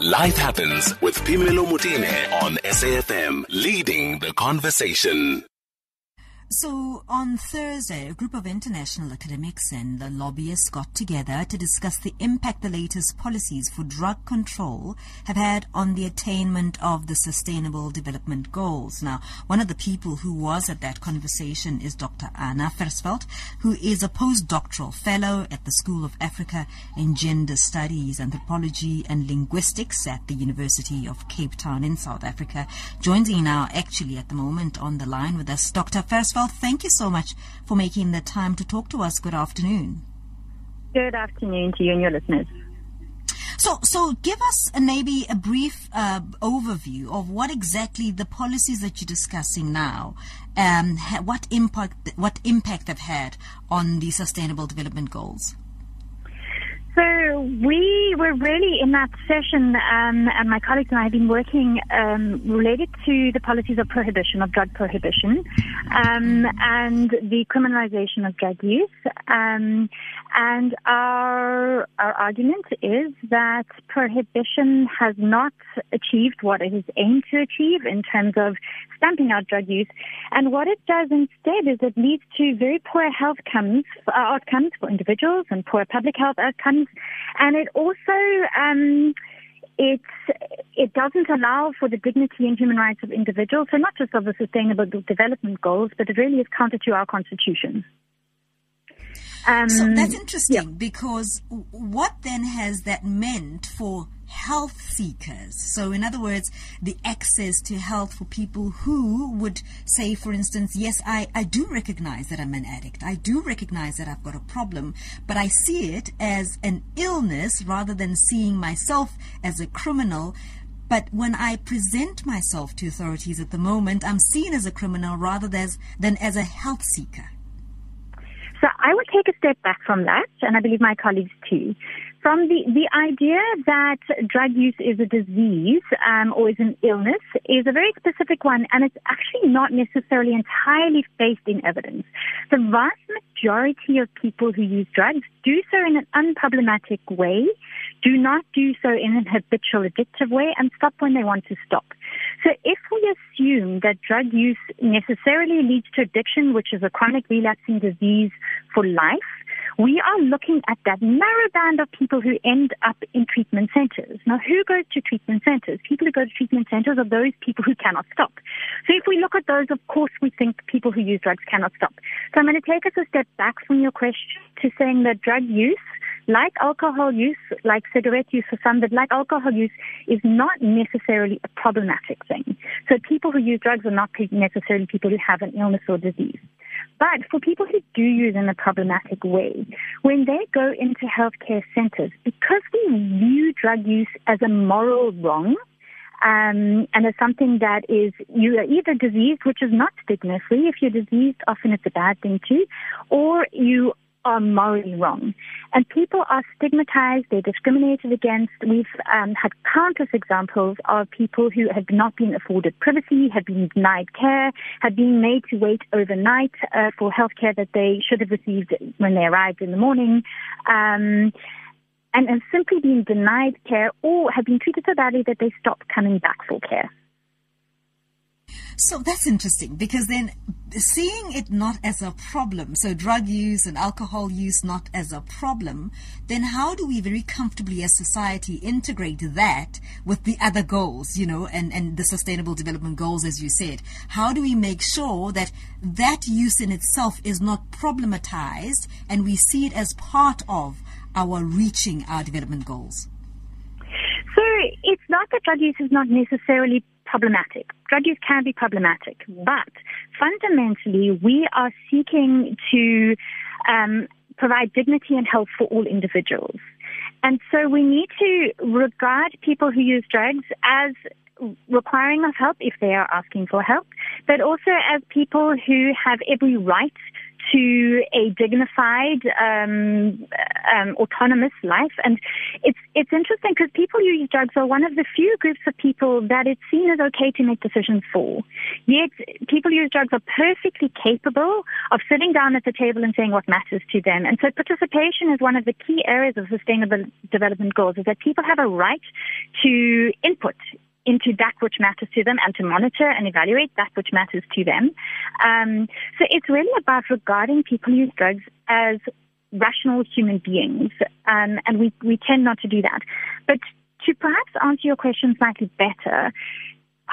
Life Happens with Phemelo Motene on SAFM, leading the conversation. So, on Thursday, a group of international academics and the lobbyists got together to discuss the impact the latest policies for drug control have had on the attainment of the Sustainable Development Goals. Now, one of the people who was at that conversation is Dr. Anna Versfeld, who is a postdoctoral fellow at the School of Africa and Gender Studies, Anthropology and Linguistics at the University of Cape Town in South Africa. Joins me now, actually, at the moment on the line with us, Dr. Versfeld thank you so much for making the time to talk to us. Good afternoon. Good afternoon to you and your listeners. So, so give us a, maybe a brief uh, overview of what exactly the policies that you're discussing now, um, ha- what impact what impact they've had on the Sustainable Development Goals. We were really in that session, um, and my colleagues and I have been working um, related to the policies of prohibition, of drug prohibition, um, and the criminalization of drug use. Um, and our our argument is that prohibition has not achieved what it is aimed to achieve in terms of stamping out drug use. And what it does instead is it leads to very poor health outcomes, uh, outcomes for individuals and poor public health outcomes. And it also um, it it doesn't allow for the dignity and human rights of individuals. So not just of the sustainable development goals, but it really is counter to our constitution. Um, so that's interesting yeah. because what then has that meant for health seekers? So, in other words, the access to health for people who would say, for instance, yes, I, I do recognize that I'm an addict. I do recognize that I've got a problem, but I see it as an illness rather than seeing myself as a criminal. But when I present myself to authorities at the moment, I'm seen as a criminal rather than as, than as a health seeker. So I would take a step back from that, and I believe my colleagues too, from the, the idea that drug use is a disease um, or is an illness is a very specific one, and it's actually not necessarily entirely based in evidence. The vast majority of people who use drugs do so in an unproblematic way, do not do so in an habitual addictive way, and stop when they want to stop. So if we assume that drug use necessarily leads to addiction, which is a chronic relapsing disease for life, we are looking at that narrow band of people who end up in treatment centers. Now, who goes to treatment centers? People who go to treatment centers are those people who cannot stop. So if we look at those, of course, we think people who use drugs cannot stop. So I'm going to take us a step back from your question to saying that drug use like alcohol use, like cigarette use for some, but like alcohol use is not necessarily a problematic thing. So people who use drugs are not necessarily people who have an illness or disease. But for people who do use in a problematic way, when they go into healthcare centers, because we view drug use as a moral wrong, um, and as something that is you are either diseased, which is not stigma free. If you're diseased, often it's a bad thing too, or you are morally wrong. And people are stigmatized, they're discriminated against. We've um, had countless examples of people who have not been afforded privacy, have been denied care, have been made to wait overnight uh, for health care that they should have received when they arrived in the morning. Um, and, and simply been denied care or have been treated so badly that they stop coming back for care. So that's interesting because then seeing it not as a problem, so drug use and alcohol use not as a problem, then how do we very comfortably as society integrate that with the other goals, you know, and, and the sustainable development goals, as you said? How do we make sure that that use in itself is not problematized and we see it as part of our reaching our development goals? So it's not that drug use is not necessarily problematic. Drug use can be problematic, but fundamentally, we are seeking to um, provide dignity and health for all individuals. And so we need to regard people who use drugs as requiring of help if they are asking for help, but also as people who have every right to a dignified, um, um, autonomous life. And it's it's interesting because people who use drugs are one of the few groups of people that it's seen as okay to make decisions for. Yet people who use drugs are perfectly capable of sitting down at the table and saying what matters to them. And so participation is one of the key areas of sustainable development goals. Is that people have a right to input into that which matters to them and to monitor and evaluate that which matters to them. Um, so it's really about regarding people who use drugs as rational human beings, um, and we, we tend not to do that. But to perhaps answer your question slightly better,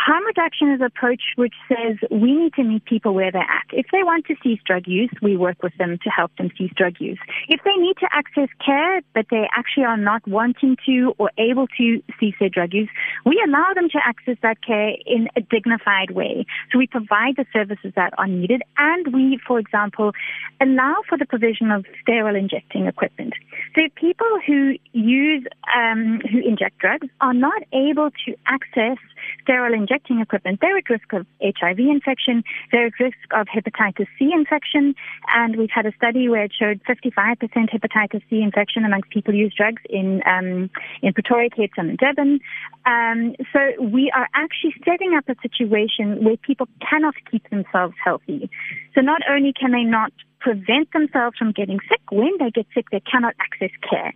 Harm reduction is an approach which says we need to meet people where they're at. If they want to cease drug use, we work with them to help them cease drug use. If they need to access care, but they actually are not wanting to or able to cease their drug use, we allow them to access that care in a dignified way. So we provide the services that are needed and we, for example, allow for the provision of sterile injecting equipment. So people who use, um, inject drugs are not able to access sterile injecting equipment, they're at risk of HIV infection, they're at risk of hepatitis C infection, and we've had a study where it showed 55% hepatitis C infection amongst people who use drugs in um, in Pretoria, Cape Town, and Durban. Um, so we are actually setting up a situation where people cannot keep themselves healthy. So not only can they not prevent themselves from getting sick, when they get sick, they cannot access care.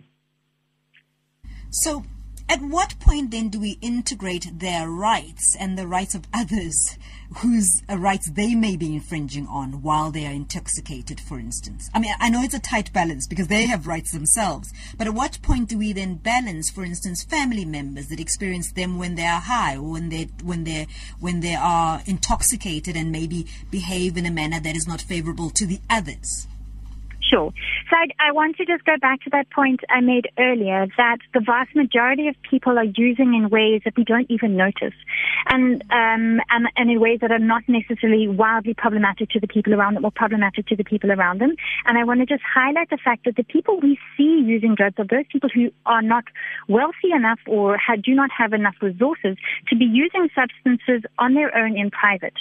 So at what point then do we integrate their rights and the rights of others whose rights they may be infringing on while they are intoxicated, for instance? I mean, I know it's a tight balance because they have rights themselves, but at what point do we then balance, for instance, family members that experience them when they are high or when they when they when they are intoxicated and maybe behave in a manner that is not favorable to the others? Sure. So I, I, want to just go back to that point I made earlier that the vast majority of people are using in ways that we don't even notice, and um, and, and in ways that are not necessarily wildly problematic to the people around them or problematic to the people around them. And I want to just highlight the fact that the people we see using drugs are those people who are not wealthy enough or do not have enough resources to be using substances on their own in private.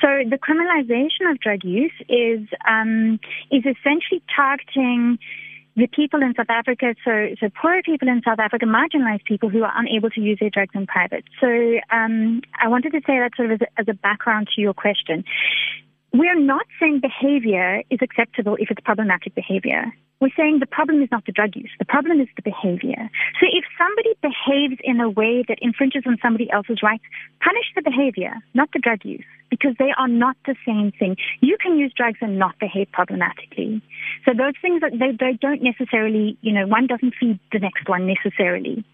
So the criminalization of drug use is um, is essentially targeting the people in South Africa, so, so poor people in South Africa, marginalized people who are unable to use their drugs in private. So um, I wanted to say that sort of as as a background to your question. We're not saying behavior is acceptable if it's problematic behavior. We're saying the problem is not the drug use. The problem is the behavior. So if somebody behaves in a way that infringes on somebody else's rights, punish the behavior, not the drug use, because they are not the same thing. You can use drugs and not behave problematically. So those things, they, they don't necessarily, you know, one doesn't feed the next one necessarily.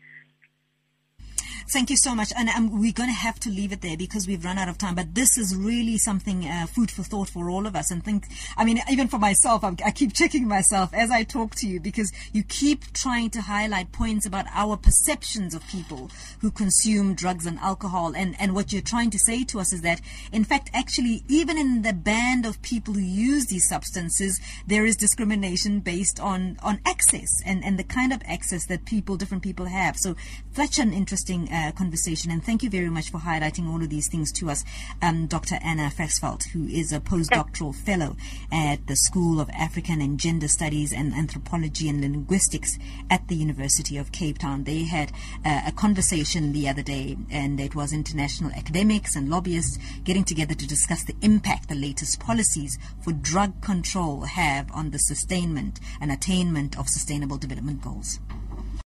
Thank you so much. And um, we're going to have to leave it there because we've run out of time. But this is really something uh, food for thought for all of us. And think, I mean, even for myself, I'm, i keep checking myself as I talk to you because you keep trying to highlight points about our perceptions of people who consume drugs and alcohol. And, and what you're trying to say to us is that, in fact, actually, even in the band of people who use these substances, there is discrimination based on, on access and, and the kind of access that people, different people have. So, such an interesting uh, uh, conversation. And thank you very much for highlighting all of these things to us, um, Dr. Anna Versfeld, who is a postdoctoral fellow at the School of African and Gender Studies and Anthropology and Linguistics at the University of Cape Town. They had uh, a conversation the other day, and it was international academics and lobbyists getting together to discuss the impact the latest policies for drug control have on the sustainment and attainment of sustainable development goals.